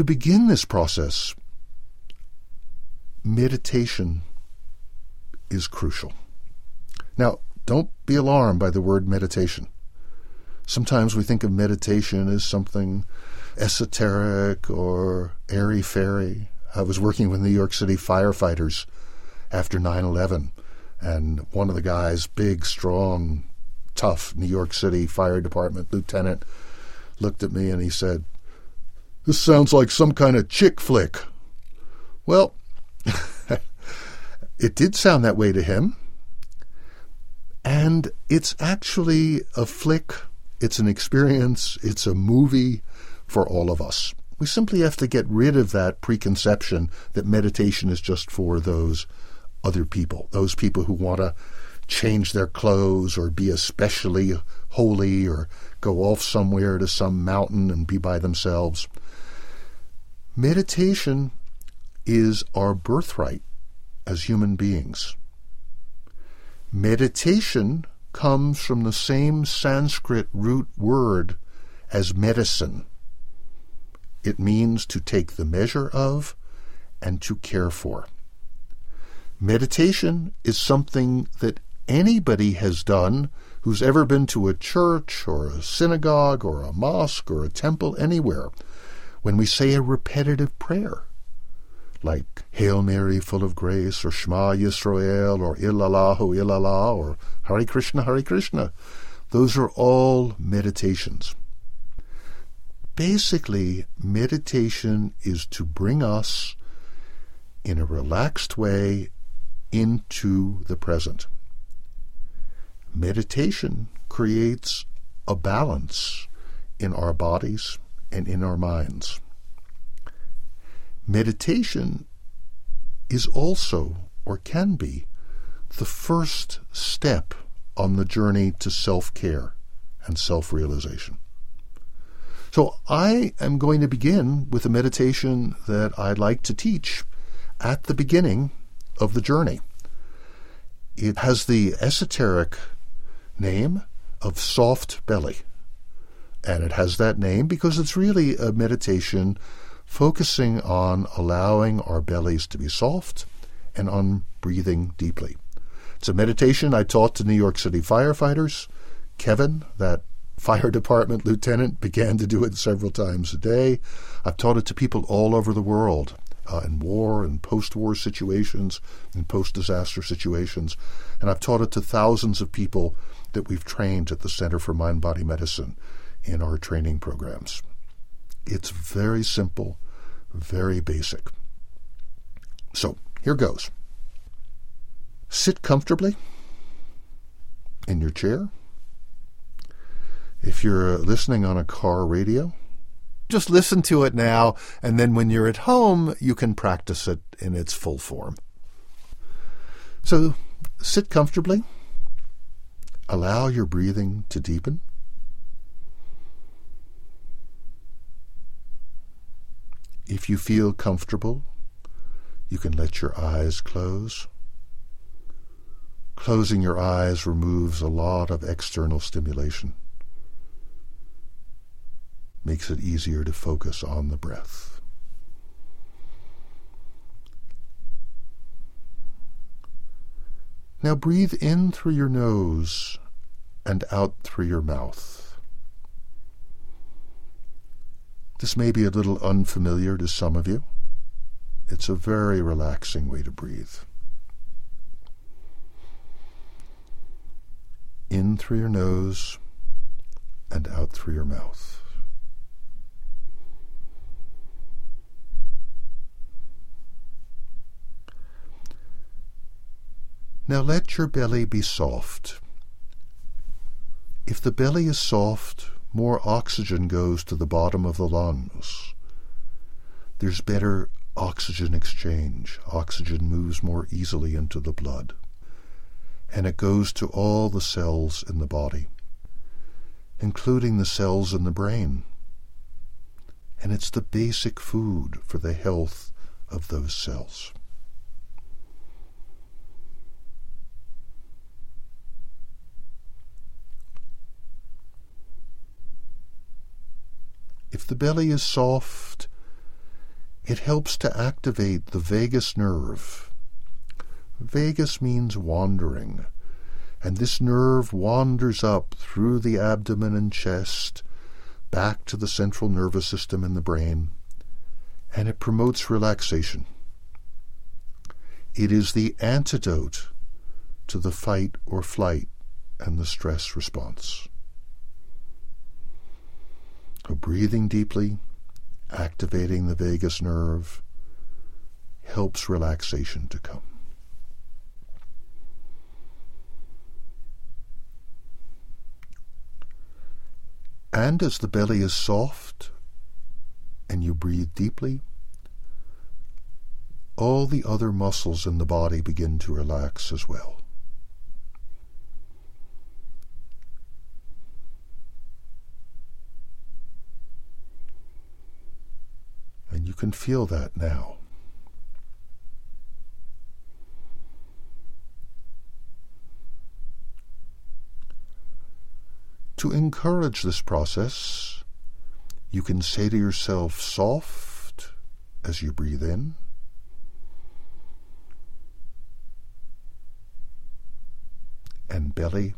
to begin this process, meditation is crucial. Now, don't be alarmed by the word meditation. Sometimes we think of meditation as something esoteric or airy fairy. I was working with New York City firefighters after 9 11, and one of the guys, big, strong, tough New York City Fire Department lieutenant, looked at me and he said, This sounds like some kind of chick flick. Well, it did sound that way to him. And it's actually a flick, it's an experience, it's a movie for all of us. We simply have to get rid of that preconception that meditation is just for those other people, those people who want to change their clothes or be especially holy or go off somewhere to some mountain and be by themselves. Meditation is our birthright as human beings. Meditation comes from the same Sanskrit root word as medicine. It means to take the measure of and to care for. Meditation is something that anybody has done who's ever been to a church or a synagogue or a mosque or a temple anywhere. When we say a repetitive prayer, like Hail Mary, full of grace, or Shema Yisrael, or Illallahu Illallah, or Hare Krishna, Hare Krishna. Those are all meditations. Basically, meditation is to bring us in a relaxed way into the present. Meditation creates a balance in our bodies and in our minds. Meditation is also, or can be, the first step on the journey to self care and self realization. So, I am going to begin with a meditation that I'd like to teach at the beginning of the journey. It has the esoteric name of soft belly. And it has that name because it's really a meditation focusing on allowing our bellies to be soft and on breathing deeply. It's a meditation I taught to New York City firefighters. Kevin, that fire department lieutenant, began to do it several times a day. I've taught it to people all over the world uh, in war and post war situations, in post disaster situations. And I've taught it to thousands of people that we've trained at the Center for Mind Body Medicine in our training programs. It's very simple, very basic. So here goes. Sit comfortably in your chair. If you're listening on a car radio, just listen to it now, and then when you're at home, you can practice it in its full form. So sit comfortably. Allow your breathing to deepen. If you feel comfortable, you can let your eyes close. Closing your eyes removes a lot of external stimulation, makes it easier to focus on the breath. Now breathe in through your nose and out through your mouth. This may be a little unfamiliar to some of you. It's a very relaxing way to breathe. In through your nose and out through your mouth. Now let your belly be soft. If the belly is soft, more oxygen goes to the bottom of the lungs. There's better oxygen exchange. Oxygen moves more easily into the blood. And it goes to all the cells in the body, including the cells in the brain. And it's the basic food for the health of those cells. The belly is soft It helps to activate the vagus nerve. Vagus means wandering, and this nerve wanders up through the abdomen and chest, back to the central nervous system in the brain, and it promotes relaxation. It is the antidote to the fight or flight and the stress response. So breathing deeply, activating the vagus nerve, helps relaxation to come. And as the belly is soft and you breathe deeply, all the other muscles in the body begin to relax as well. Can feel that now. To encourage this process, you can say to yourself, soft as you breathe in. And belly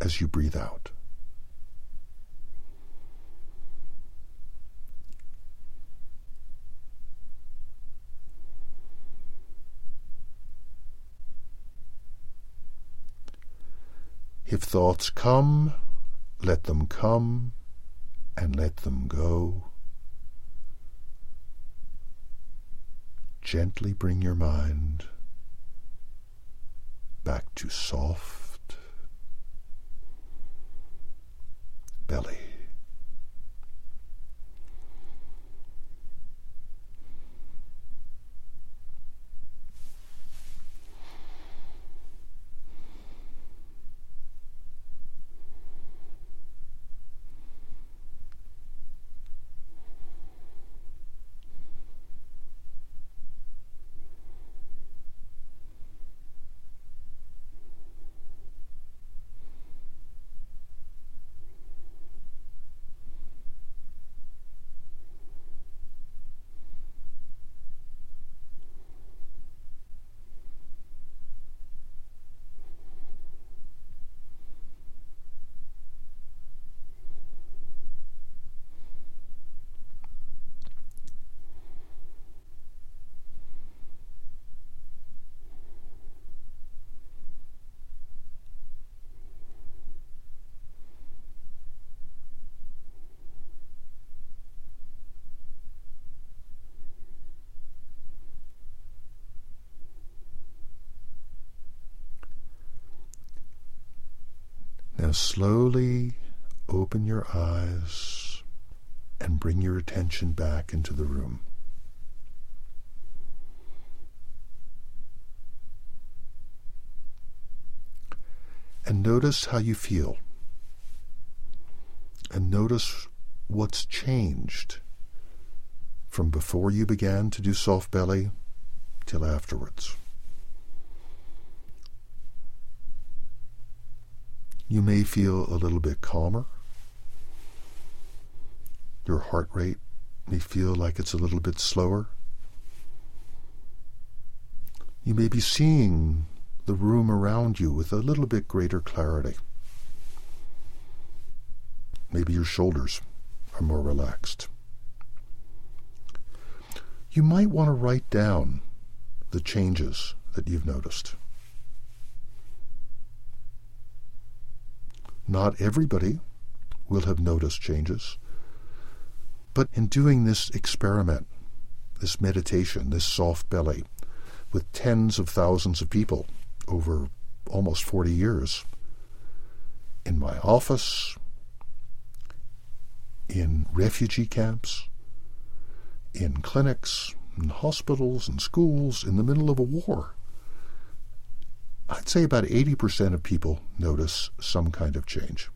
as you breathe out. If thoughts come, let them come and let them go. Gently bring your mind back to soft belly. Now slowly open your eyes and bring your attention back into the room. And notice how you feel. And notice what's changed from before you began to do soft belly till afterwards. You may feel a little bit calmer. Your heart rate may feel like it's a little bit slower. You may be seeing the room around you with a little bit greater clarity. Maybe your shoulders are more relaxed. You might want to write down the changes that you've noticed. Not everybody will have noticed changes. But in doing this experiment, this meditation, this soft belly, with tens of thousands of people over almost 40 years, in my office, in refugee camps, in clinics, in hospitals and schools, in the middle of a war, I'd say about 80% of people notice some kind of change.